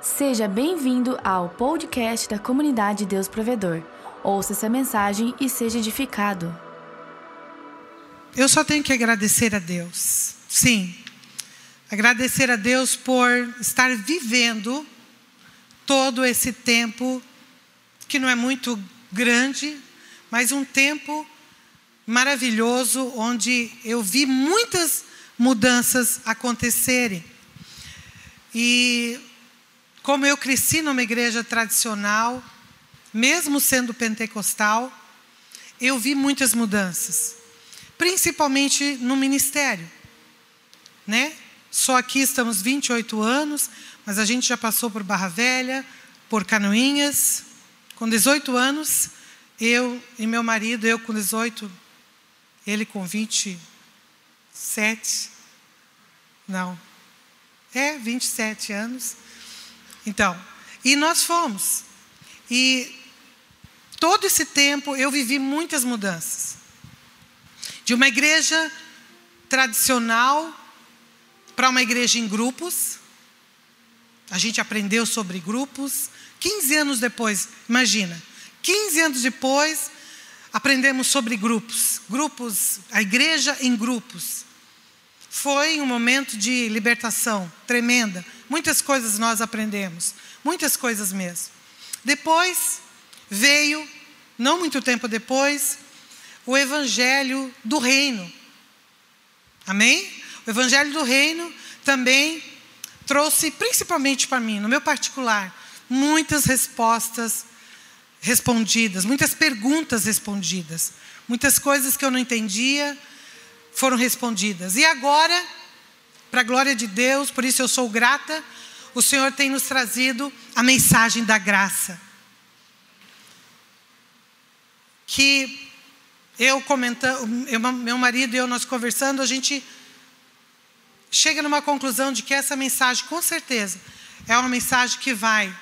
Seja bem-vindo ao podcast da comunidade Deus Provedor. Ouça essa mensagem e seja edificado. Eu só tenho que agradecer a Deus. Sim. Agradecer a Deus por estar vivendo todo esse tempo que não é muito grande, mas um tempo maravilhoso onde eu vi muitas mudanças acontecerem. E como eu cresci numa igreja tradicional, mesmo sendo pentecostal, eu vi muitas mudanças, principalmente no ministério, né? Só aqui estamos 28 anos, mas a gente já passou por Barra Velha, por Canoinhas. Com 18 anos, eu e meu marido, eu com 18, ele com 27. Não. É, 27 anos. Então, e nós fomos. E todo esse tempo eu vivi muitas mudanças. De uma igreja tradicional para uma igreja em grupos. A gente aprendeu sobre grupos. 15 anos depois, imagina, 15 anos depois, aprendemos sobre grupos. Grupos, a igreja em grupos. Foi um momento de libertação tremenda. Muitas coisas nós aprendemos, muitas coisas mesmo. Depois veio, não muito tempo depois, o evangelho do reino. Amém? O evangelho do reino também trouxe, principalmente para mim, no meu particular, muitas respostas respondidas, muitas perguntas respondidas, muitas coisas que eu não entendia, foram respondidas. E agora, para a glória de Deus, por isso eu sou grata, o Senhor tem nos trazido a mensagem da graça. Que eu comentando, meu marido e eu nós conversando, a gente chega numa conclusão de que essa mensagem, com certeza, é uma mensagem que vai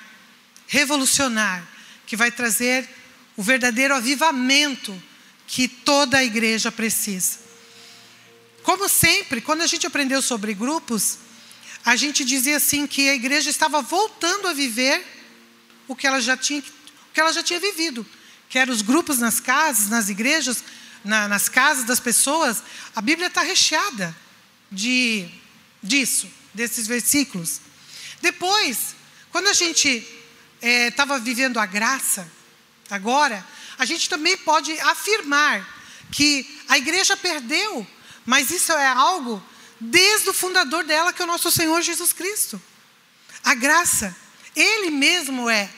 revolucionar, que vai trazer o verdadeiro avivamento que toda a igreja precisa. Como sempre, quando a gente aprendeu sobre grupos, a gente dizia assim que a igreja estava voltando a viver o que ela já tinha, o que ela já tinha vivido, que eram os grupos nas casas, nas igrejas, na, nas casas das pessoas. A Bíblia está recheada de disso, desses versículos. Depois, quando a gente estava é, vivendo a graça, agora, a gente também pode afirmar que a igreja perdeu mas isso é algo desde o fundador dela, que é o nosso Senhor Jesus Cristo. A graça, Ele mesmo é.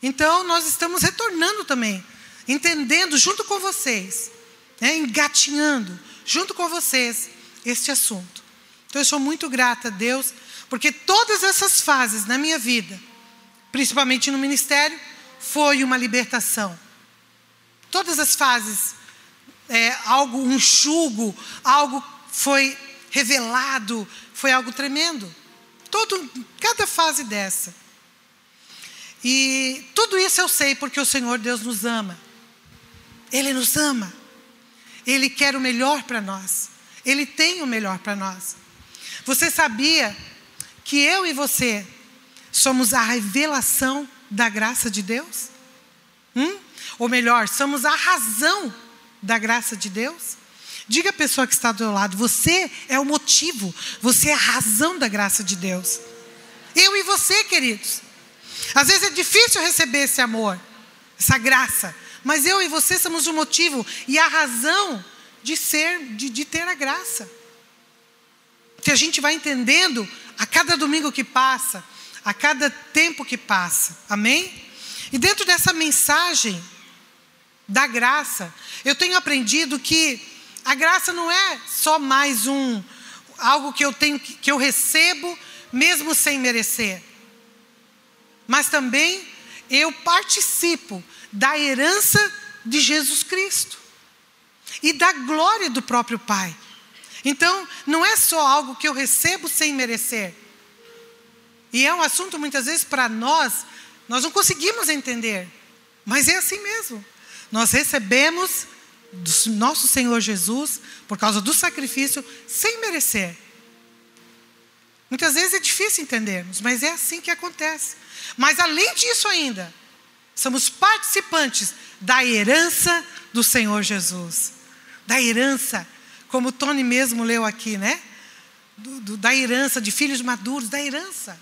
Então, nós estamos retornando também, entendendo junto com vocês, né, engatinhando junto com vocês este assunto. Então, eu sou muito grata a Deus, porque todas essas fases na minha vida, principalmente no ministério, foi uma libertação. Todas as fases é, algo, um jugo, algo foi revelado, foi algo tremendo. Todo, cada fase dessa. E tudo isso eu sei porque o Senhor Deus nos ama. Ele nos ama. Ele quer o melhor para nós. Ele tem o melhor para nós. Você sabia que eu e você somos a revelação da graça de Deus? Hum? Ou melhor, somos a razão da graça de Deus? Diga à pessoa que está do seu lado: você é o motivo, você é a razão da graça de Deus. Eu e você, queridos. Às vezes é difícil receber esse amor, essa graça, mas eu e você somos o motivo e a razão de ser, de, de ter a graça. Que a gente vai entendendo a cada domingo que passa, a cada tempo que passa. Amém? E dentro dessa mensagem, da graça. Eu tenho aprendido que a graça não é só mais um algo que eu tenho que eu recebo mesmo sem merecer. Mas também eu participo da herança de Jesus Cristo e da glória do próprio Pai. Então, não é só algo que eu recebo sem merecer. E é um assunto muitas vezes para nós, nós não conseguimos entender, mas é assim mesmo. Nós recebemos do nosso Senhor Jesus, por causa do sacrifício, sem merecer. Muitas vezes é difícil entendermos, mas é assim que acontece. Mas além disso ainda, somos participantes da herança do Senhor Jesus. Da herança, como o Tony mesmo leu aqui, né? Do, do, da herança de filhos maduros, da herança.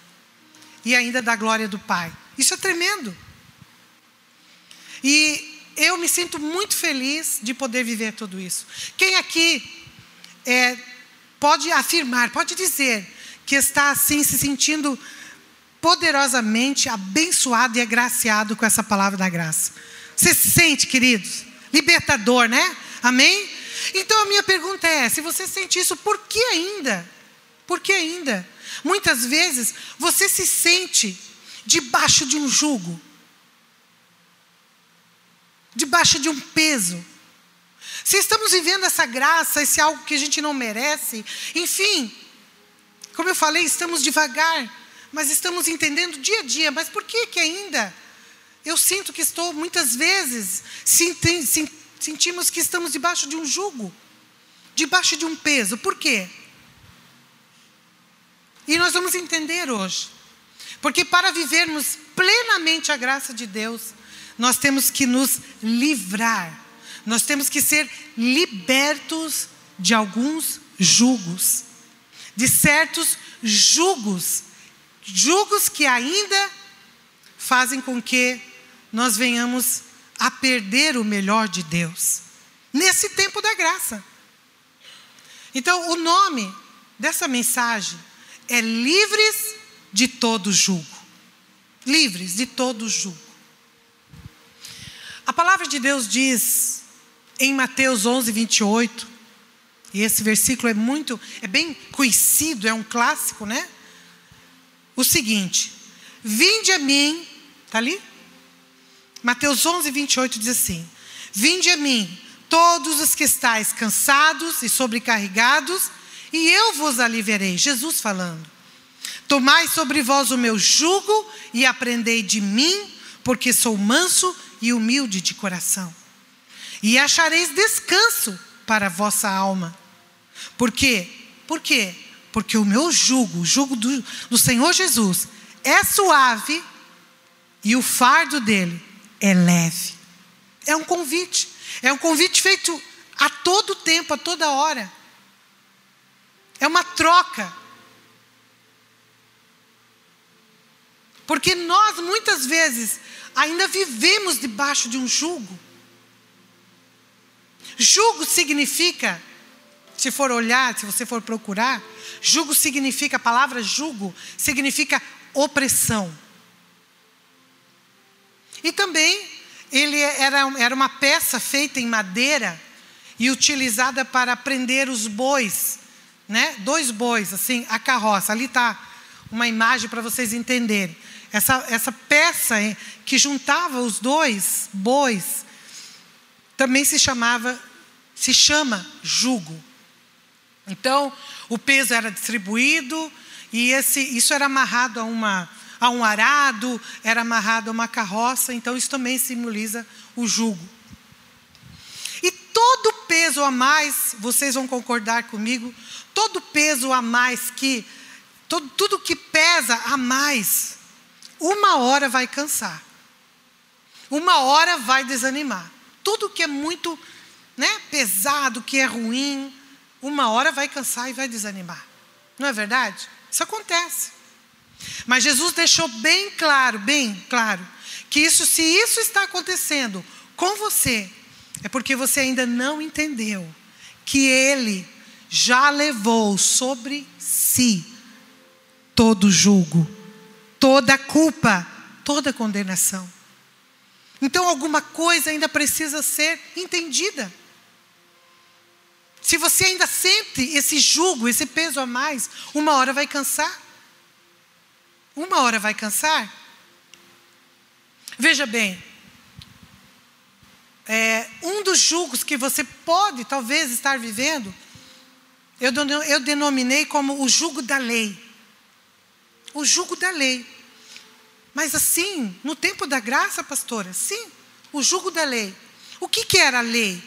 E ainda da glória do Pai. Isso é tremendo. E eu me sinto muito feliz de poder viver tudo isso. Quem aqui é, pode afirmar, pode dizer que está assim se sentindo poderosamente abençoado e agraciado com essa palavra da graça. Você se sente, queridos? Libertador, né? Amém? Então a minha pergunta é: se você sente isso, por que ainda? Por que ainda? Muitas vezes você se sente debaixo de um jugo, debaixo de um peso. Se estamos vivendo essa graça, esse algo que a gente não merece, enfim, como eu falei, estamos devagar, mas estamos entendendo dia a dia. Mas por que que ainda eu sinto que estou muitas vezes sentimos que estamos debaixo de um jugo, debaixo de um peso? Por quê? E nós vamos entender hoje. Porque para vivermos plenamente a graça de Deus, nós temos que nos livrar, nós temos que ser libertos de alguns jugos de certos julgos, julgos que ainda fazem com que nós venhamos a perder o melhor de Deus, nesse tempo da graça. Então, o nome dessa mensagem é Livres de todo julgo. Livres de todo julgo. A palavra de Deus diz em Mateus 11, 28, e esse versículo é muito, é bem conhecido, é um clássico, né? O seguinte: Vinde a mim, está ali? Mateus 11, 28 diz assim: Vinde a mim, todos os que estáis cansados e sobrecarregados, e eu vos aliviarei. Jesus falando. Tomai sobre vós o meu jugo e aprendei de mim, porque sou manso e humilde de coração. E achareis descanso para a vossa alma por quê? Por quê? Porque o meu jugo, o jugo do, do Senhor Jesus, é suave e o fardo dele é leve. É um convite. É um convite feito a todo tempo, a toda hora. É uma troca. Porque nós muitas vezes ainda vivemos debaixo de um jugo. Jugo significa se for olhar, se você for procurar, jugo significa, a palavra jugo significa opressão. E também ele era, era uma peça feita em madeira e utilizada para prender os bois, né? Dois bois, assim, a carroça. Ali está uma imagem para vocês entenderem. Essa, essa peça que juntava os dois bois também se chamava, se chama jugo. Então, o peso era distribuído e esse, isso era amarrado a, uma, a um arado, era amarrado a uma carroça, então isso também simboliza o jugo. E todo peso a mais, vocês vão concordar comigo, todo peso a mais que, todo, tudo que pesa a mais, uma hora vai cansar, uma hora vai desanimar. Tudo que é muito né, pesado, que é ruim, uma hora vai cansar e vai desanimar. Não é verdade? Isso acontece. Mas Jesus deixou bem claro, bem claro, que isso, se isso está acontecendo com você, é porque você ainda não entendeu que Ele já levou sobre si todo julgo, toda culpa, toda condenação. Então alguma coisa ainda precisa ser entendida. Se você ainda sente esse jugo, esse peso a mais, uma hora vai cansar. Uma hora vai cansar. Veja bem, é, um dos julgos que você pode talvez estar vivendo, eu, eu denominei como o jugo da lei. O jugo da lei. Mas assim, no tempo da graça, pastora, sim, o jugo da lei. O que, que era a lei?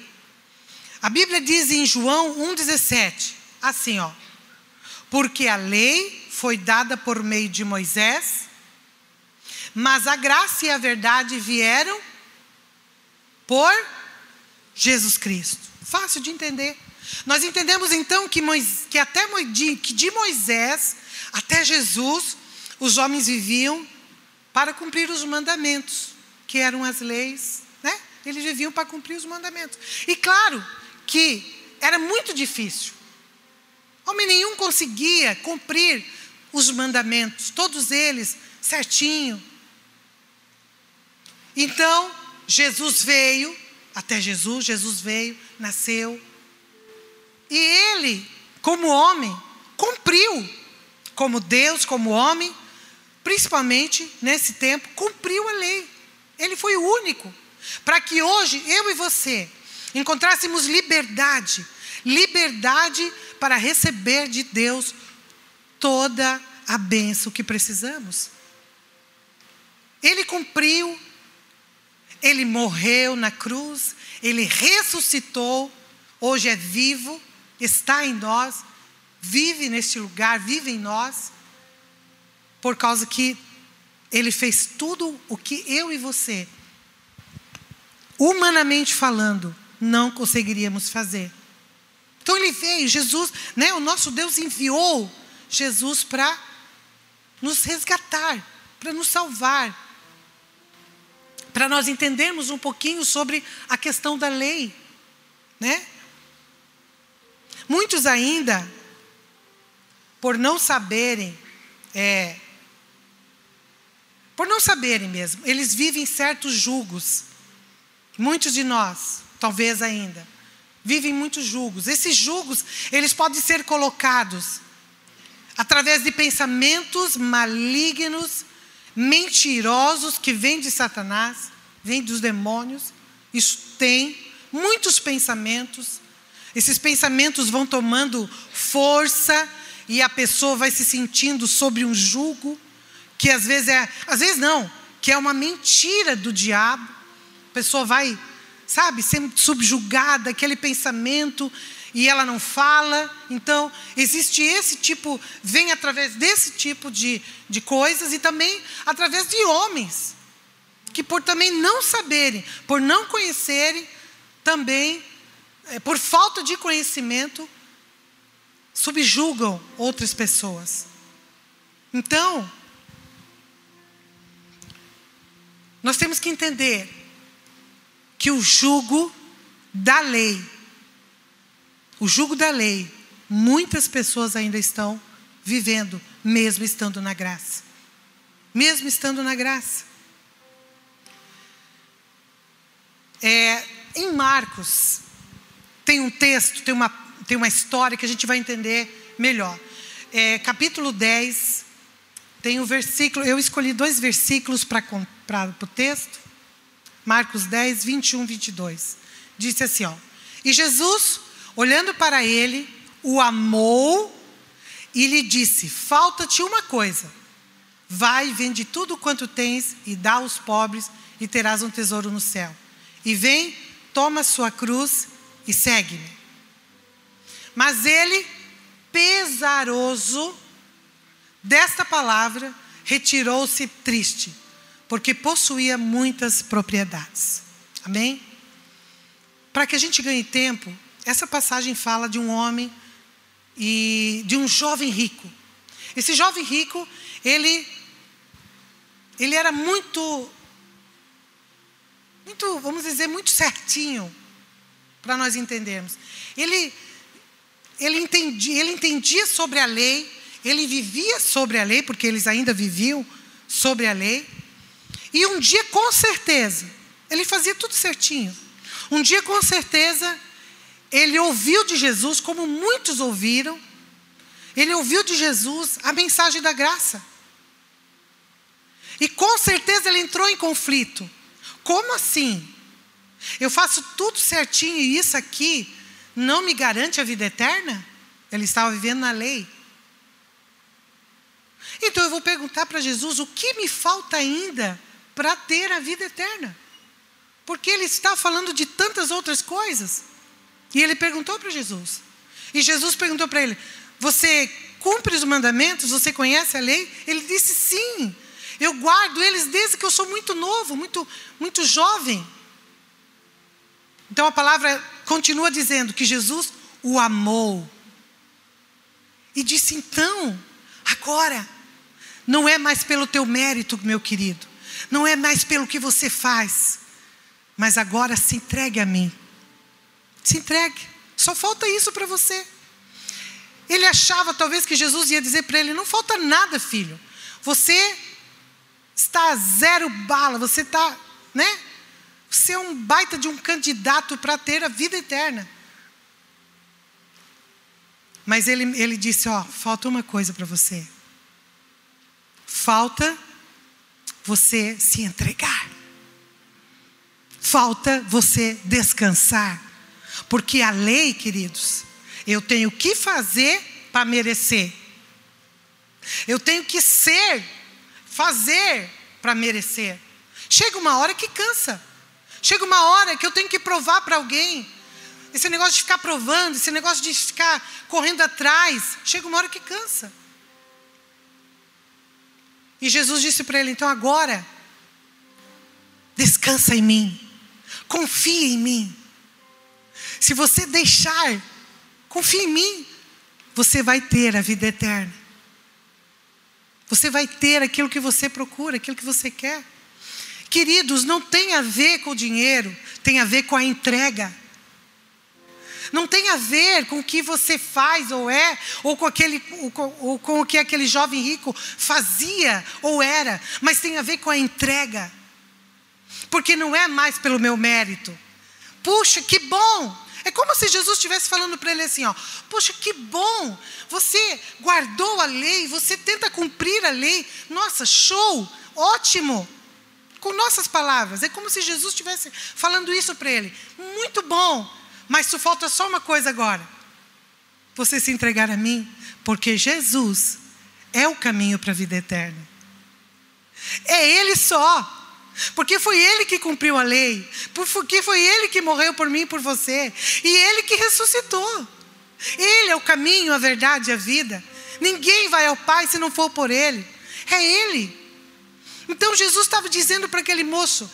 A Bíblia diz em João 1,17, assim, ó. Porque a lei foi dada por meio de Moisés, mas a graça e a verdade vieram por Jesus Cristo. Fácil de entender. Nós entendemos então que, que até que de Moisés até Jesus, os homens viviam para cumprir os mandamentos, que eram as leis, né? Eles viviam para cumprir os mandamentos. E claro que era muito difícil. Homem nenhum conseguia cumprir os mandamentos, todos eles certinho. Então, Jesus veio, até Jesus, Jesus veio, nasceu. E ele, como homem, cumpriu, como Deus, como homem, principalmente nesse tempo, cumpriu a lei. Ele foi o único. Para que hoje eu e você encontrássemos liberdade liberdade para receber de Deus toda a bênção que precisamos. Ele cumpriu, ele morreu na cruz, ele ressuscitou, hoje é vivo, está em nós, vive neste lugar, vive em nós, por causa que ele fez tudo o que eu e você, humanamente falando, não conseguiríamos fazer. Então ele veio, Jesus, né, o nosso Deus enviou Jesus para nos resgatar, para nos salvar. Para nós entendermos um pouquinho sobre a questão da lei, né? Muitos ainda, por não saberem, é, por não saberem mesmo, eles vivem certos julgos. Muitos de nós, talvez ainda vivem muitos julgos. Esses julgos, eles podem ser colocados através de pensamentos malignos, mentirosos que vêm de Satanás, vêm dos demônios. Isso tem muitos pensamentos. Esses pensamentos vão tomando força e a pessoa vai se sentindo sobre um jugo que às vezes é, às vezes não, que é uma mentira do diabo. A pessoa vai sabe, sendo subjugada, aquele pensamento, e ela não fala. Então, existe esse tipo, vem através desse tipo de, de coisas e também através de homens, que por também não saberem, por não conhecerem, também, é, por falta de conhecimento, subjugam outras pessoas. Então, nós temos que entender que o jugo da lei, o jugo da lei, muitas pessoas ainda estão vivendo, mesmo estando na graça. Mesmo estando na graça. É, em Marcos, tem um texto, tem uma, tem uma história que a gente vai entender melhor. É, capítulo 10, tem um versículo, eu escolhi dois versículos para o texto. Marcos 10, 21, 22. Disse assim: ó, E Jesus, olhando para ele, o amou e lhe disse: Falta-te uma coisa. Vai, vende tudo quanto tens e dá aos pobres, e terás um tesouro no céu. E vem, toma sua cruz e segue-me. Mas ele, pesaroso desta palavra, retirou-se triste porque possuía muitas propriedades. Amém? Para que a gente ganhe tempo, essa passagem fala de um homem e de um jovem rico. Esse jovem rico, ele ele era muito muito, vamos dizer, muito certinho para nós entendermos. Ele ele entendia, ele entendia sobre a lei, ele vivia sobre a lei, porque eles ainda viviam sobre a lei. E um dia, com certeza, ele fazia tudo certinho. Um dia, com certeza, ele ouviu de Jesus, como muitos ouviram, ele ouviu de Jesus a mensagem da graça. E com certeza ele entrou em conflito. Como assim? Eu faço tudo certinho e isso aqui não me garante a vida eterna? Ele estava vivendo na lei. Então eu vou perguntar para Jesus: o que me falta ainda para ter a vida eterna. Porque ele está falando de tantas outras coisas. E ele perguntou para Jesus. E Jesus perguntou para ele: Você cumpre os mandamentos? Você conhece a lei? Ele disse sim. Eu guardo eles desde que eu sou muito novo, muito, muito jovem. Então a palavra continua dizendo que Jesus o amou. E disse: então, agora, não é mais pelo teu mérito, meu querido, não é mais pelo que você faz, mas agora se entregue a mim. Se entregue, só falta isso para você. Ele achava talvez que Jesus ia dizer para ele: não falta nada, filho, você está zero bala, você está, né? Você é um baita de um candidato para ter a vida eterna. Mas ele, ele disse: Ó, falta uma coisa para você. Falta você se entregar. Falta você descansar. Porque a lei, queridos, eu tenho que fazer para merecer. Eu tenho que ser, fazer para merecer. Chega uma hora que cansa. Chega uma hora que eu tenho que provar para alguém. Esse negócio de ficar provando, esse negócio de ficar correndo atrás, chega uma hora que cansa. E Jesus disse para ele: então agora, descansa em mim, confia em mim. Se você deixar, confia em mim, você vai ter a vida eterna. Você vai ter aquilo que você procura, aquilo que você quer. Queridos, não tem a ver com o dinheiro, tem a ver com a entrega. Não tem a ver com o que você faz ou é, ou com, aquele, ou com, ou com o que aquele jovem rico fazia ou era, mas tem a ver com a entrega. Porque não é mais pelo meu mérito. Puxa, que bom! É como se Jesus estivesse falando para ele assim: ó, Poxa, que bom! Você guardou a lei, você tenta cumprir a lei. Nossa, show! Ótimo! Com nossas palavras. É como se Jesus estivesse falando isso para ele. Muito bom, mas só falta só uma coisa agora. Você se entregar a mim, porque Jesus é o caminho para a vida eterna. É Ele só. Porque foi Ele que cumpriu a lei. Porque foi Ele que morreu por mim e por você. E Ele que ressuscitou. Ele é o caminho, a verdade e a vida. Ninguém vai ao Pai se não for por Ele. É Ele. Então Jesus estava dizendo para aquele moço: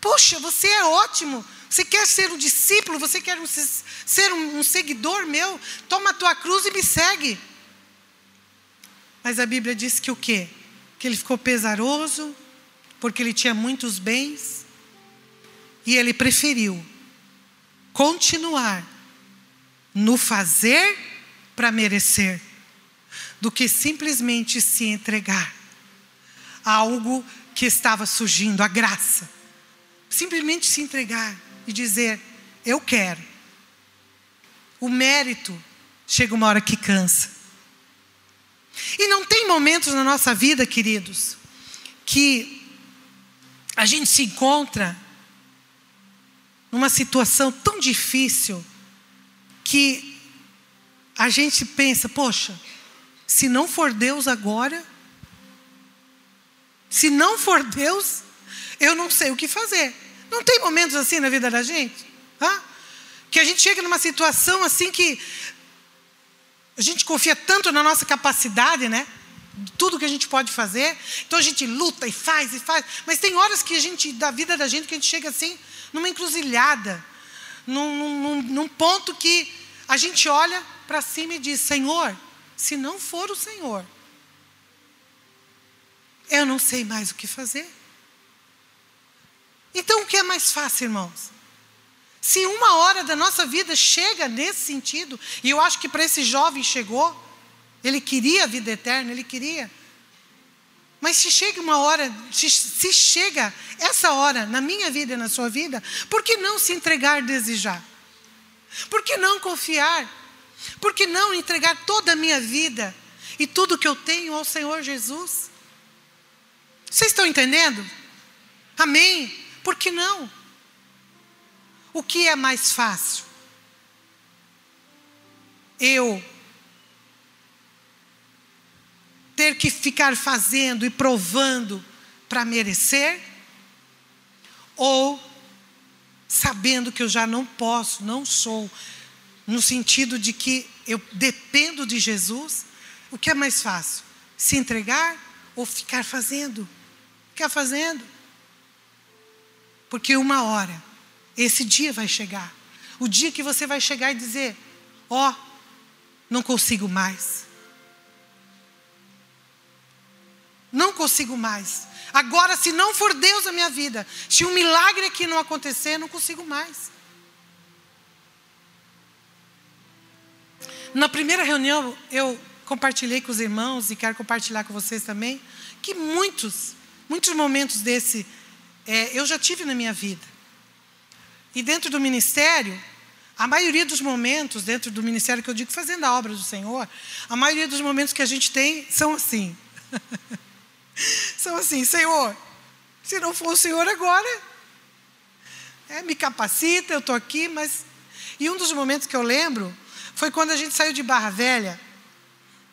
Poxa, você é ótimo. Você quer ser um discípulo, você quer ser um, um seguidor meu? Toma a tua cruz e me segue. Mas a Bíblia diz que o quê? Que ele ficou pesaroso, porque ele tinha muitos bens, e ele preferiu continuar no fazer para merecer, do que simplesmente se entregar algo que estava surgindo, a graça. Simplesmente se entregar e dizer: Eu quero. O mérito chega uma hora que cansa. E não tem momentos na nossa vida, queridos, que a gente se encontra numa situação tão difícil que a gente pensa: poxa, se não for Deus agora, se não for Deus, eu não sei o que fazer. Não tem momentos assim na vida da gente? Hã? Que a gente chega numa situação assim que a gente confia tanto na nossa capacidade, né? Tudo que a gente pode fazer. Então a gente luta e faz e faz. Mas tem horas que a gente, da vida da gente, que a gente chega assim, numa encruzilhada, num, num, num ponto que a gente olha para cima e diz: Senhor, se não for o Senhor, eu não sei mais o que fazer. Então, o que é mais fácil, irmãos? Se uma hora da nossa vida chega nesse sentido, e eu acho que para esse jovem chegou, ele queria a vida eterna, ele queria. Mas se chega uma hora, se, chega essa hora na minha vida e na sua vida, por que não se entregar desejar? Por que não confiar? Por que não entregar toda a minha vida e tudo que eu tenho ao Senhor Jesus? Vocês estão entendendo? Amém? Por que não? O que é mais fácil? Eu ter que ficar fazendo e provando para merecer? Ou sabendo que eu já não posso, não sou, no sentido de que eu dependo de Jesus? O que é mais fácil? Se entregar ou ficar fazendo? Ficar fazendo. Porque uma hora, esse dia vai chegar. O dia que você vai chegar e dizer: Ó, oh, não consigo mais. Não consigo mais. Agora, se não for Deus na minha vida, se um milagre aqui não acontecer, não consigo mais. Na primeira reunião, eu compartilhei com os irmãos e quero compartilhar com vocês também, que muitos, muitos momentos desse é, eu já tive na minha vida. E dentro do ministério, a maioria dos momentos, dentro do ministério que eu digo fazendo a obra do Senhor, a maioria dos momentos que a gente tem são assim. são assim, Senhor, se não for o Senhor agora, é, me capacita, eu estou aqui, mas. E um dos momentos que eu lembro foi quando a gente saiu de Barra Velha.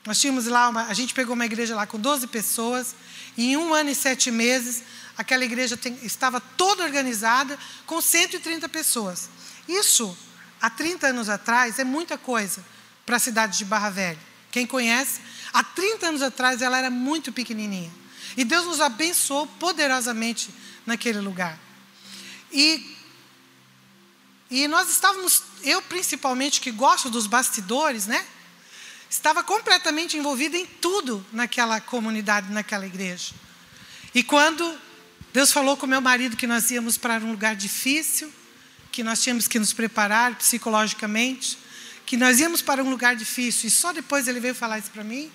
Nós tínhamos lá, uma, a gente pegou uma igreja lá com 12 pessoas, e em um ano e sete meses, aquela igreja tem, estava toda organizada com 130 pessoas. Isso, há 30 anos atrás, é muita coisa para a cidade de Barra Velha. Quem conhece, há 30 anos atrás ela era muito pequenininha. E Deus nos abençoou poderosamente naquele lugar. E, e nós estávamos, eu principalmente que gosto dos bastidores, né? Estava completamente envolvida em tudo naquela comunidade, naquela igreja. E quando Deus falou com meu marido que nós íamos para um lugar difícil, que nós tínhamos que nos preparar psicologicamente, que nós íamos para um lugar difícil, e só depois ele veio falar isso para mim,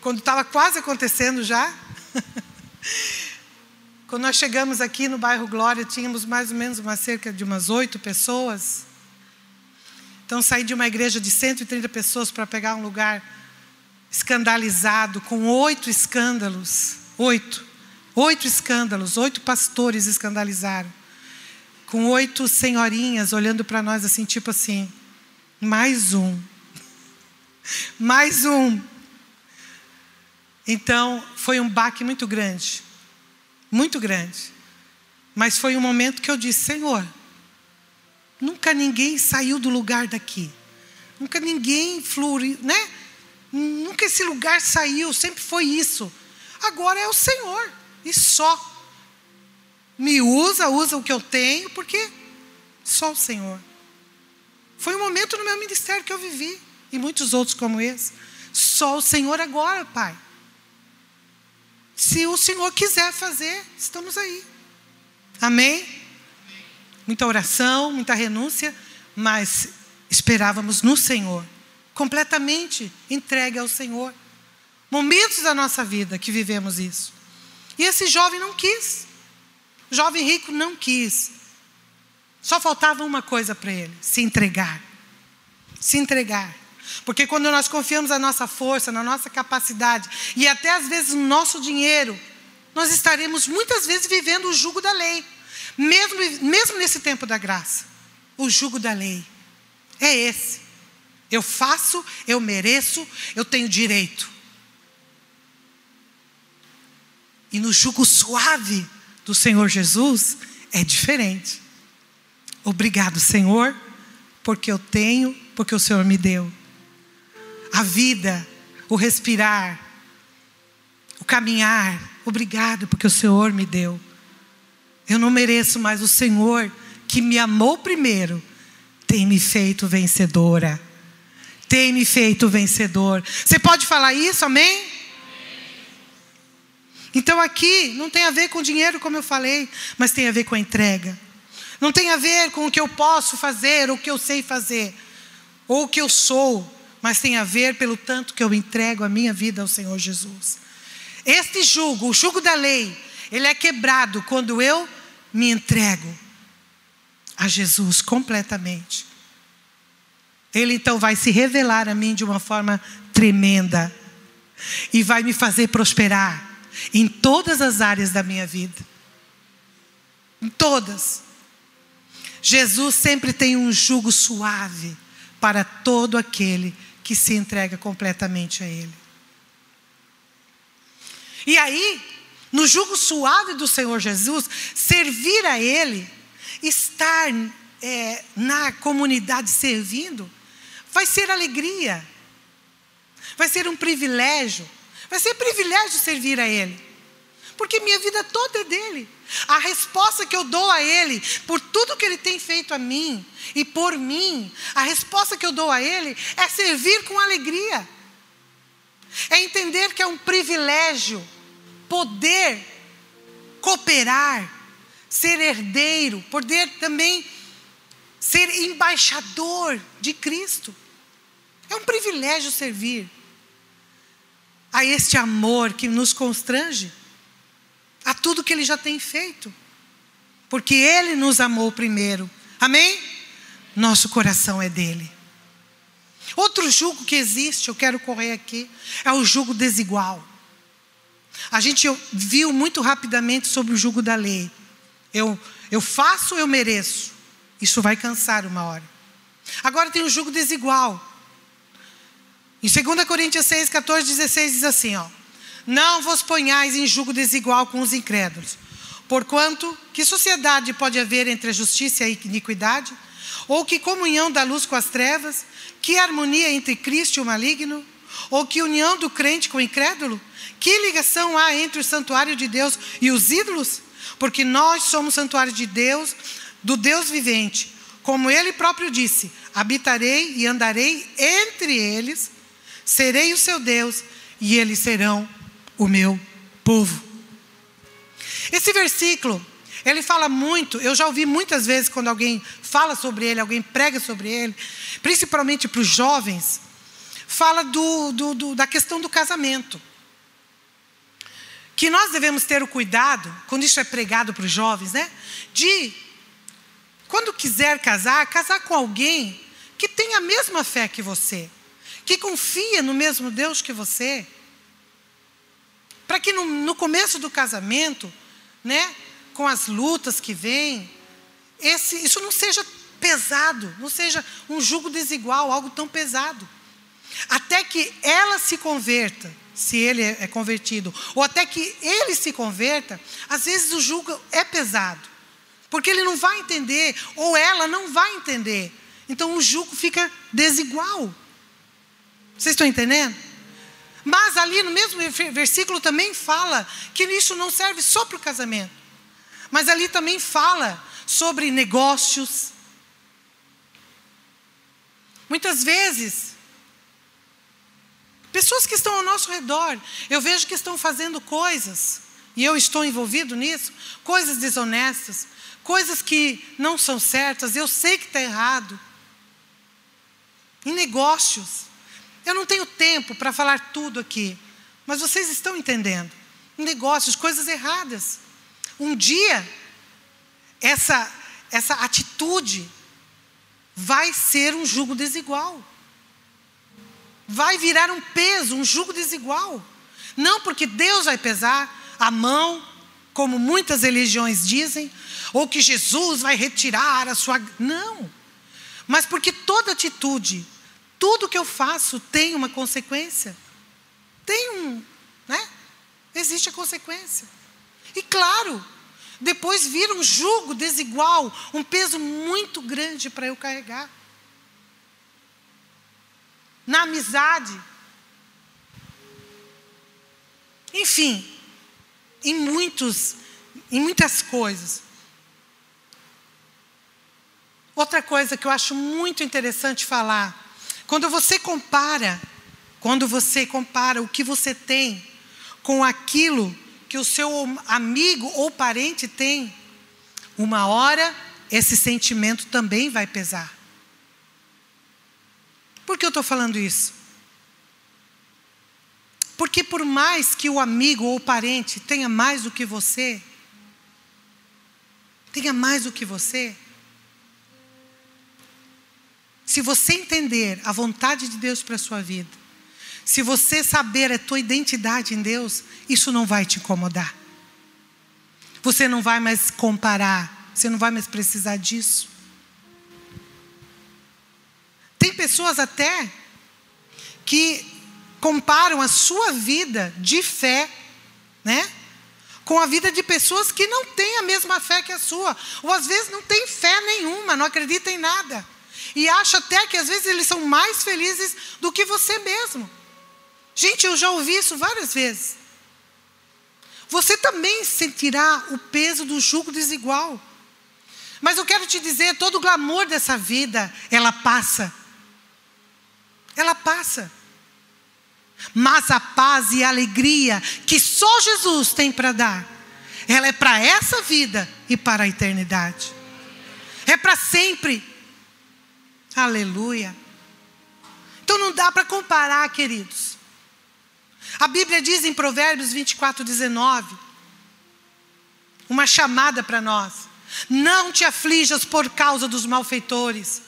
quando estava quase acontecendo já. Quando nós chegamos aqui no bairro Glória, tínhamos mais ou menos uma cerca de umas oito pessoas. Então saí de uma igreja de 130 pessoas para pegar um lugar escandalizado, com oito escândalos. Oito. Oito escândalos, oito pastores escandalizaram. Com oito senhorinhas olhando para nós assim, tipo assim, mais um. Mais um. Então, foi um baque muito grande. Muito grande. Mas foi um momento que eu disse: Senhor, nunca ninguém saiu do lugar daqui. Nunca ninguém flui, né? Nunca esse lugar saiu, sempre foi isso. Agora é o Senhor. E só. Me usa, usa o que eu tenho, porque só o Senhor. Foi um momento no meu ministério que eu vivi, e muitos outros como esse. Só o Senhor agora, Pai. Se o Senhor quiser fazer, estamos aí. Amém? Muita oração, muita renúncia, mas esperávamos no Senhor, completamente entregue ao Senhor. Momentos da nossa vida que vivemos isso. E esse jovem não quis. Jovem rico não quis. Só faltava uma coisa para ele: se entregar. Se entregar. Porque quando nós confiamos na nossa força, na nossa capacidade e até às vezes no nosso dinheiro, nós estaremos muitas vezes vivendo o jugo da lei, mesmo, mesmo nesse tempo da graça. O jugo da lei é esse. Eu faço, eu mereço, eu tenho direito. E no jugo suave do Senhor Jesus é diferente. Obrigado, Senhor, porque eu tenho, porque o Senhor me deu a vida, o respirar, o caminhar. Obrigado, porque o Senhor me deu. Eu não mereço, mas o Senhor, que me amou primeiro, tem me feito vencedora. Tem me feito vencedor. Você pode falar isso, amém? Então aqui não tem a ver com dinheiro, como eu falei, mas tem a ver com a entrega. Não tem a ver com o que eu posso fazer, ou o que eu sei fazer, ou o que eu sou, mas tem a ver pelo tanto que eu entrego a minha vida ao Senhor Jesus. Este jugo, o jugo da lei, ele é quebrado quando eu me entrego a Jesus completamente. Ele então vai se revelar a mim de uma forma tremenda e vai me fazer prosperar em todas as áreas da minha vida. Em todas. Jesus sempre tem um jugo suave para todo aquele que se entrega completamente a Ele. E aí, no jugo suave do Senhor Jesus, servir a Ele, estar é, na comunidade servindo, vai ser alegria, Vai ser um privilégio. Vai ser privilégio servir a Ele. Porque minha vida toda é dele. A resposta que eu dou a Ele por tudo que Ele tem feito a mim e por mim, a resposta que eu dou a Ele é servir com alegria. É entender que é um privilégio poder cooperar, ser herdeiro, poder também ser embaixador de Cristo. É um privilégio servir a este amor que nos constrange a tudo que ele já tem feito. Porque ele nos amou primeiro. Amém? Nosso coração é dele. Outro jugo que existe, eu quero correr aqui, é o jugo desigual. A gente viu muito rapidamente sobre o jugo da lei. Eu, eu faço, eu mereço. Isso vai cansar uma hora. Agora tem o jugo desigual. Em 2 Coríntios 6, 14, 16 diz assim: ó, Não vos ponhais em jugo desigual com os incrédulos. Porquanto, que sociedade pode haver entre a justiça e a iniquidade? Ou que comunhão da luz com as trevas? Que harmonia entre Cristo e o maligno? Ou que união do crente com o incrédulo? Que ligação há entre o santuário de Deus e os ídolos? Porque nós somos santuário de Deus, do Deus vivente. Como ele próprio disse: habitarei e andarei entre eles, serei o seu Deus e eles serão o meu povo. Esse versículo, ele fala muito, eu já ouvi muitas vezes quando alguém fala sobre ele, alguém prega sobre ele, principalmente para os jovens, fala do, do, do, da questão do casamento. Que nós devemos ter o cuidado, quando isso é pregado para os jovens, né? De, quando quiser casar, casar com alguém que tem a mesma fé que você, que confia no mesmo Deus que você. Para que no, no, começo do casamento, né, com as lutas que vêm, esse, isso não seja pesado, não seja um jugo desigual, algo tão pesado. Até que ela se converta, se ele é, é convertido, ou até que ele se converta, às vezes o jugo é pesado, porque ele não vai entender, ou ela não vai entender. Então o jugo fica desigual. Vocês estão entendendo? Mas ali no mesmo versículo também fala que isso não serve só para o casamento. Mas ali também fala sobre negócios. Muitas vezes, pessoas que estão ao nosso redor, eu vejo que estão fazendo coisas, e eu estou envolvido nisso, coisas desonestas, coisas que não são certas, eu sei que está errado. Em negócios. Eu não tenho tempo para falar tudo aqui, mas vocês estão entendendo. Negócios, coisas erradas. Um dia, essa, essa atitude vai ser um jugo desigual. Vai virar um peso, um jugo desigual. Não porque Deus vai pesar a mão, como muitas religiões dizem, ou que Jesus vai retirar a sua. Não. Mas porque toda atitude tudo que eu faço tem uma consequência. Tem um, né? Existe a consequência. E claro, depois vira um jugo desigual, um peso muito grande para eu carregar. Na amizade. Enfim, em muitos, em muitas coisas. Outra coisa que eu acho muito interessante falar quando você compara, quando você compara o que você tem com aquilo que o seu amigo ou parente tem, uma hora esse sentimento também vai pesar. Por que eu estou falando isso? Porque por mais que o amigo ou o parente tenha mais do que você, tenha mais do que você, se você entender a vontade de Deus para a sua vida, se você saber a tua identidade em Deus, isso não vai te incomodar. Você não vai mais comparar, você não vai mais precisar disso. Pessoas até que comparam a sua vida de fé, né? Com a vida de pessoas que não têm a mesma fé que a sua, ou às vezes não têm fé nenhuma, não acreditam em nada. E acha até que às vezes eles são mais felizes do que você mesmo. Gente, eu já ouvi isso várias vezes. Você também sentirá o peso do jugo desigual. Mas eu quero te dizer, todo o glamour dessa vida, ela passa. Ela passa. Mas a paz e a alegria que só Jesus tem para dar, ela é para essa vida e para a eternidade. É para sempre. Aleluia. Então não dá para comparar, queridos. A Bíblia diz em Provérbios 24, 19, uma chamada para nós: não te aflijas por causa dos malfeitores,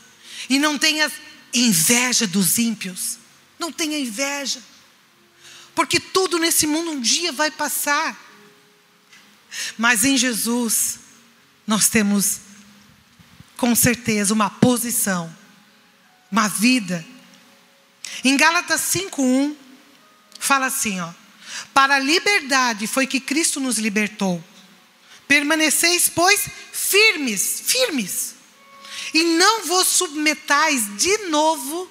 e não tenhas inveja dos ímpios. Não tenha inveja, porque tudo nesse mundo um dia vai passar. Mas em Jesus, nós temos com certeza uma posição, uma vida. Em Gálatas 5:1 fala assim, ó: Para a liberdade foi que Cristo nos libertou. Permaneceis, pois, firmes, firmes. E não vos submetais de novo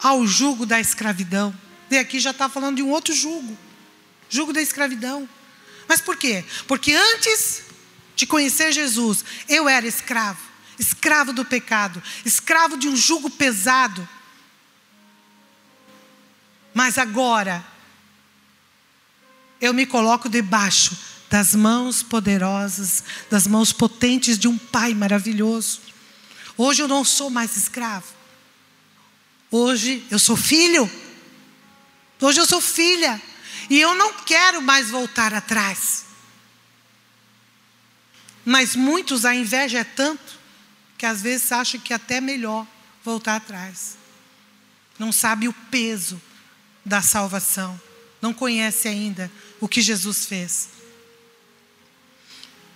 ao jugo da escravidão. E aqui já está falando de um outro jugo jugo da escravidão. Mas por quê? Porque antes de conhecer Jesus, eu era escravo, escravo do pecado, escravo de um jugo pesado. Mas agora, eu me coloco debaixo das mãos poderosas, das mãos potentes de um Pai maravilhoso. Hoje eu não sou mais escravo. Hoje eu sou filho. Hoje eu sou filha. E eu não quero mais voltar atrás. Mas muitos, a inveja é tanto, que às vezes acham que é até melhor voltar atrás. Não sabe o peso da salvação. Não conhece ainda o que Jesus fez.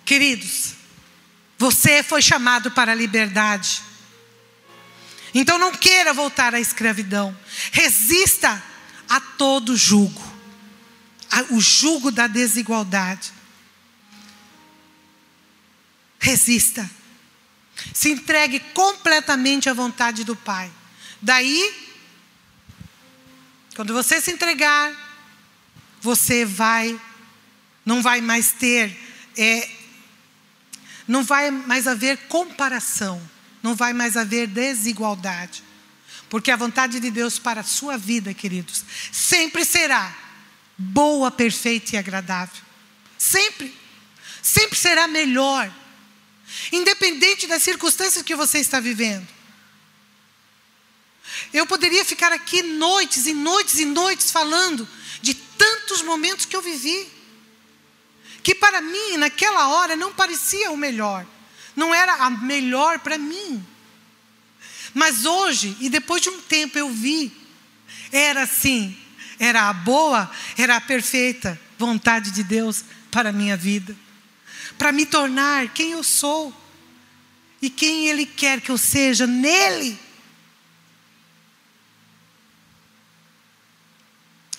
Queridos, você foi chamado para a liberdade. Então não queira voltar à escravidão. Resista a todo jugo. O jugo da desigualdade. Resista. Se entregue completamente à vontade do Pai. Daí, quando você se entregar, você vai, não vai mais ter é, não vai mais haver comparação, não vai mais haver desigualdade. Porque a vontade de Deus para a sua vida, queridos, sempre será boa, perfeita e agradável. Sempre. Sempre será melhor. Independente das circunstâncias que você está vivendo. Eu poderia ficar aqui noites e noites e noites falando de tantos momentos que eu vivi que para mim, naquela hora, não parecia o melhor, não era a melhor para mim. Mas hoje, e depois de um tempo, eu vi, era assim, era a boa, era a perfeita vontade de Deus para a minha vida, para me tornar quem eu sou e quem Ele quer que eu seja nele.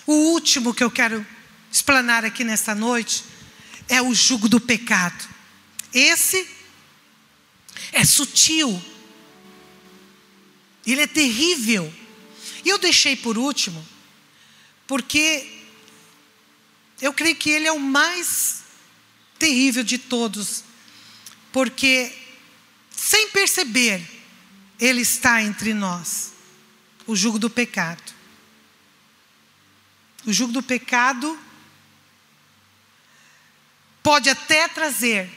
O último que eu quero explanar aqui nesta noite é o jugo do pecado. Esse é sutil. Ele é terrível. E eu deixei por último, porque eu creio que ele é o mais terrível de todos, porque sem perceber, ele está entre nós. O jugo do pecado. O jugo do pecado pode até trazer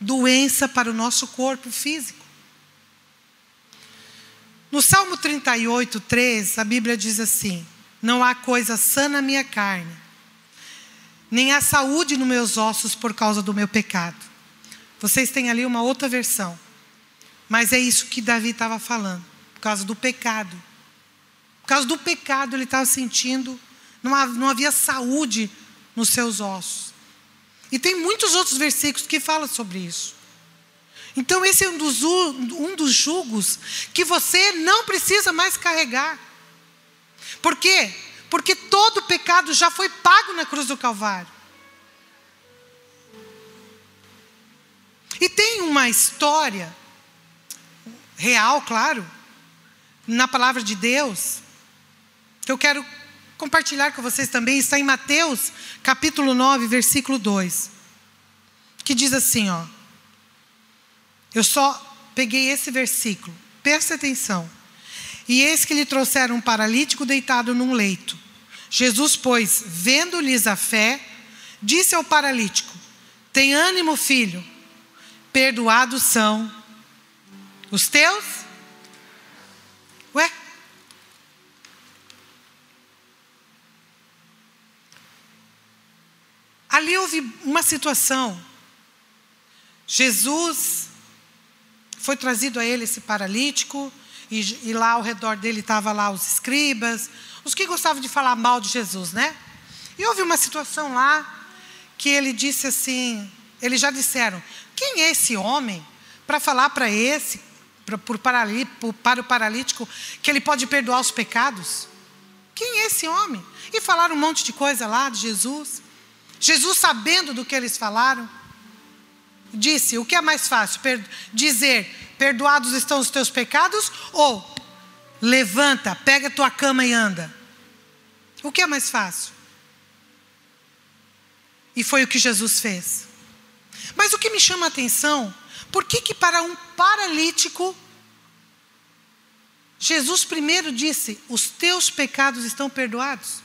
doença para o nosso corpo físico. No Salmo 38, 3, a Bíblia diz assim: Não há coisa sã na minha carne, nem há saúde nos meus ossos por causa do meu pecado. Vocês têm ali uma outra versão, mas é isso que Davi estava falando, por causa do pecado. Por causa do pecado, ele estava sentindo, não havia saúde nos seus ossos. E tem muitos outros versículos que falam sobre isso. Então, esse é um dos, um dos julgos que você não precisa mais carregar. Por quê? Porque todo pecado já foi pago na cruz do Calvário. E tem uma história real, claro, na palavra de Deus, que eu quero compartilhar com vocês também, está em Mateus, capítulo 9, versículo 2. Que diz assim, ó. Eu só peguei esse versículo. Presta atenção. E eis que lhe trouxeram um paralítico deitado num leito. Jesus, pois, vendo-lhes a fé, disse ao paralítico: Tem ânimo, filho, perdoados são os teus. Ué? Ali houve uma situação. Jesus foi trazido a ele esse paralítico, e, e lá ao redor dele estavam lá os escribas, os que gostavam de falar mal de Jesus, né? E houve uma situação lá que ele disse assim, eles já disseram, quem é esse homem para falar para esse, para, para o paralítico, que ele pode perdoar os pecados? Quem é esse homem? E falaram um monte de coisa lá de Jesus. Jesus, sabendo do que eles falaram, disse: O que é mais fácil? Per dizer, perdoados estão os teus pecados? Ou, levanta, pega a tua cama e anda? O que é mais fácil? E foi o que Jesus fez. Mas o que me chama a atenção, por que que para um paralítico, Jesus primeiro disse, os teus pecados estão perdoados?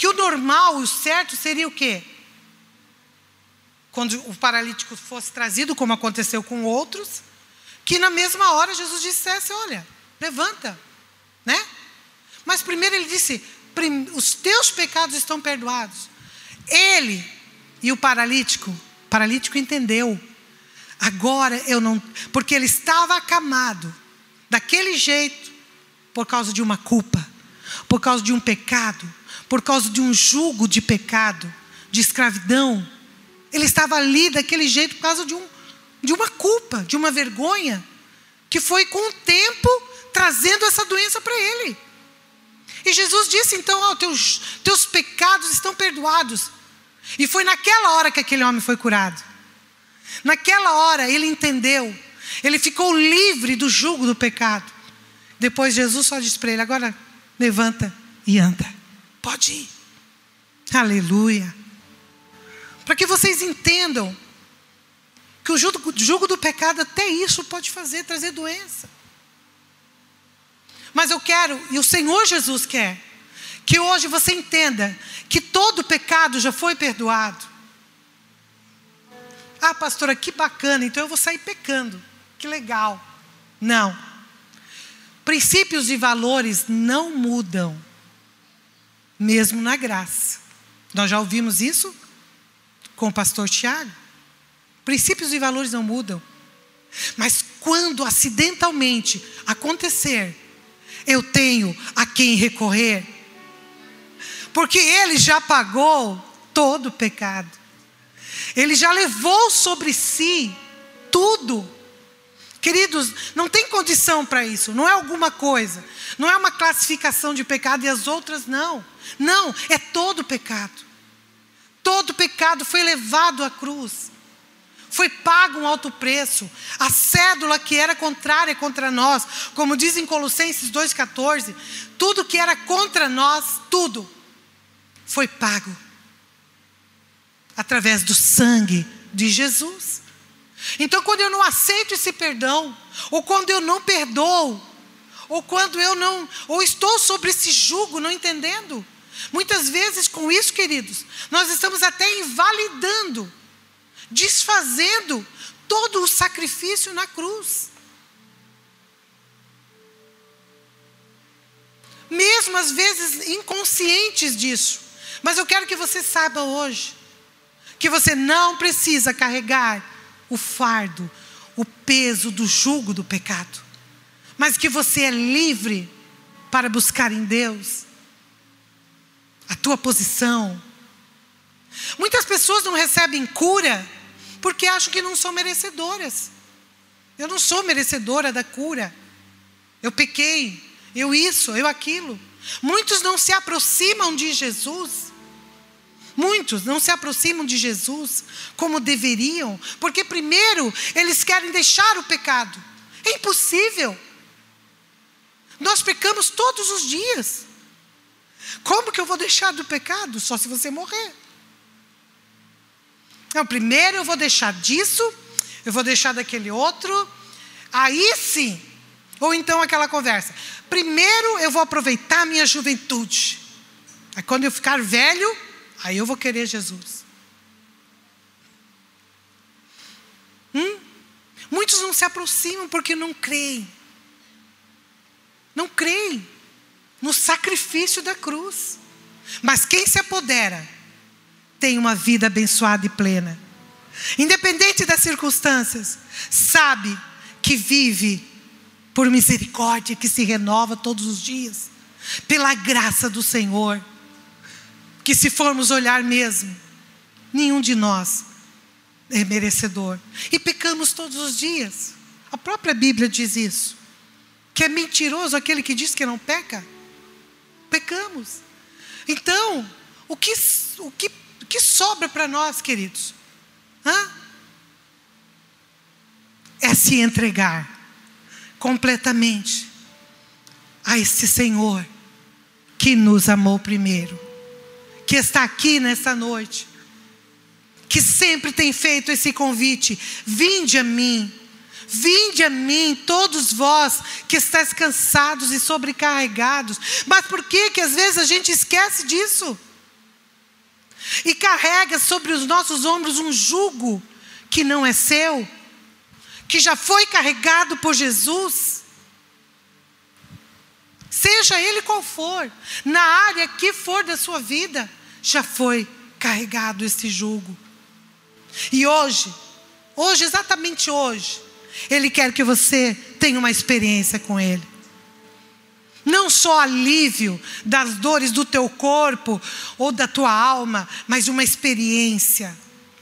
Que o normal, o certo seria o quê? quando o paralítico fosse trazido, como aconteceu com outros, que na mesma hora Jesus dissesse: Olha, levanta, né? Mas primeiro ele disse: Os teus pecados estão perdoados. Ele e o paralítico, o paralítico entendeu. Agora eu não. Porque ele estava acamado, daquele jeito, por causa de uma culpa, por causa de um pecado, por causa de um jugo de pecado, de escravidão ele estava ali daquele jeito por causa de, um, de uma culpa, de uma vergonha, que foi com o tempo trazendo essa doença para ele. E Jesus disse então: oh, teus, teus pecados estão perdoados. E foi naquela hora que aquele homem foi curado. Naquela hora ele entendeu, ele ficou livre do jugo do pecado. Depois Jesus só disse para ele: agora levanta e anda. Pode ir. Aleluia para que vocês entendam que o jugo do pecado, até isso pode fazer, trazer doença. Mas eu quero, e o Senhor Jesus quer, que hoje você entenda que todo pecado já foi perdoado. Ah, pastora, que bacana, então eu vou sair pecando. Que legal. Não. Princípios e valores não mudam, mesmo na graça. Nós já ouvimos isso com o pastor Tiago. Princípios e valores não mudam. Mas quando acidentalmente acontecer, eu tenho a quem recorrer. Porque ele já pagou todo o pecado. Ele já levou sobre si tudo. Queridos, não tem condição para isso, não é alguma coisa, não é uma classificação de pecado e as outras não. Não, é todo pecado. Todo pecado foi levado à cruz. Foi pago um alto preço. A cédula que era contrária contra nós, como diz em Colossenses 2,14, tudo que era contra nós, tudo, foi pago. Através do sangue de Jesus. Então, quando eu não aceito esse perdão, ou quando eu não perdoo, ou quando eu não, ou estou sobre esse jugo, não entendendo, Muitas vezes, com isso, queridos, nós estamos até invalidando, desfazendo todo o sacrifício na cruz. Mesmo às vezes inconscientes disso. Mas eu quero que você saiba hoje que você não precisa carregar o fardo, o peso do jugo do pecado, mas que você é livre para buscar em Deus a tua posição. Muitas pessoas não recebem cura porque acham que não são merecedoras. Eu não sou merecedora da cura. Eu pequei, eu isso, eu aquilo. Muitos não se aproximam de Jesus. Muitos não se aproximam de Jesus como deveriam, porque primeiro eles querem deixar o pecado. É impossível. Nós pecamos todos os dias. Como que eu vou deixar do pecado? Só se você morrer. Não, primeiro eu vou deixar disso, eu vou deixar daquele outro, aí sim. Ou então aquela conversa. Primeiro eu vou aproveitar a minha juventude. Aí quando eu ficar velho, aí eu vou querer Jesus. Hum? Muitos não se aproximam porque não creem. Não creem no sacrifício da cruz. Mas quem se apodera tem uma vida abençoada e plena. Independente das circunstâncias, sabe que vive por misericórdia que se renova todos os dias, pela graça do Senhor. Que se formos olhar mesmo, nenhum de nós é merecedor. E pecamos todos os dias. A própria Bíblia diz isso. Que é mentiroso aquele que diz que não peca. Pecamos. Então, o que, o que, o que sobra para nós, queridos? Hã? É se entregar completamente a esse Senhor que nos amou primeiro, que está aqui nessa noite, que sempre tem feito esse convite: vinde a mim, vinde a mim, todos vós que estáis cansados e sobrecarregados. Mas por que que às vezes a gente esquece disso? E carrega sobre os nossos ombros um jugo que não é seu? que já foi carregado por Jesus, seja ele qual for, na área que for da sua vida, já foi carregado esse jugo. E hoje, hoje, exatamente hoje, Ele quer que você tenha uma experiência com Ele. Não só alívio das dores do teu corpo ou da tua alma, mas uma experiência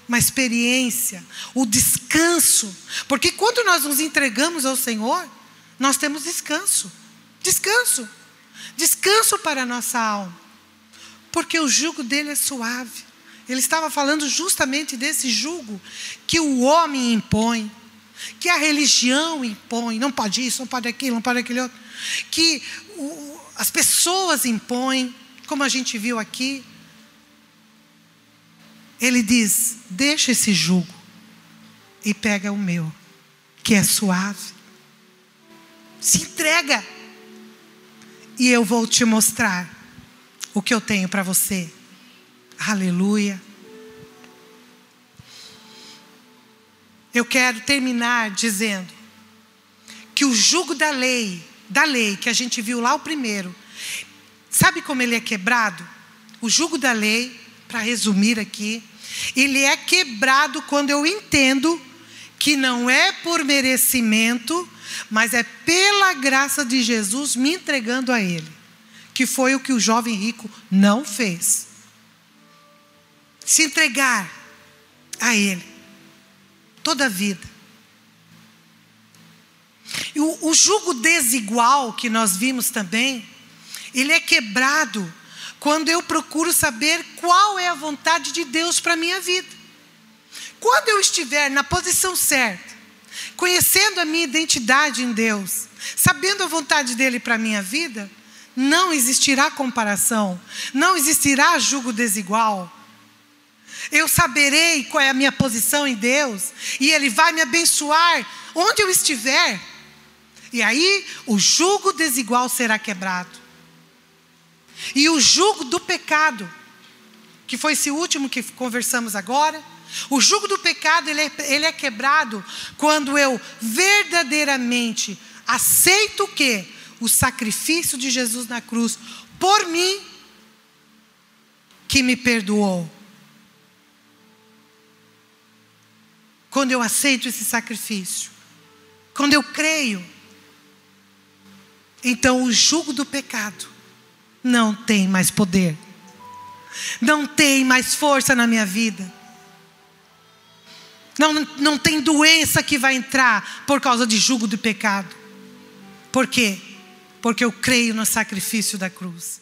uma experiência, o descanso. Porque quando nós nos entregamos ao Senhor, nós temos descanso. Descanso. Descanso para a nossa alma. Porque o jugo dele é suave. Ele estava falando justamente desse jugo que o homem impõe, que a religião impõe. Não pode isso, não pode aquilo, não pode aquele outro. Que o, as pessoas impõem, como a gente viu aqui. Ele diz: deixa esse jugo e pega o meu, que é suave. Se entrega. E eu vou te mostrar o que eu tenho para você. Aleluia. Eu quero terminar dizendo que o jugo da lei, da lei que a gente viu lá o primeiro, sabe como ele é quebrado? O jugo da lei, para resumir aqui, ele é quebrado quando eu entendo que não é por merecimento, mas é pela graça de Jesus me entregando a Ele, que foi o que o jovem rico não fez. Se entregar a Ele, toda a vida. E o, o jugo desigual que nós vimos também, ele é quebrado quando eu procuro saber qual é a vontade de Deus para a minha vida. Quando eu estiver na posição certa, conhecendo a minha identidade em Deus, sabendo a vontade dele para a minha vida, não existirá comparação, não existirá julgo desigual. Eu saberei qual é a minha posição em Deus e Ele vai me abençoar onde eu estiver. E aí o jugo desigual será quebrado. E o jugo do pecado, que foi esse último que conversamos agora, o jugo do pecado ele é, ele é quebrado quando eu verdadeiramente aceito o? O sacrifício de Jesus na cruz por mim, que me perdoou. Quando eu aceito esse sacrifício, quando eu creio, então o jugo do pecado não tem mais poder, não tem mais força na minha vida. Não, não tem doença que vai entrar por causa de julgo do pecado. Por quê? Porque eu creio no sacrifício da cruz.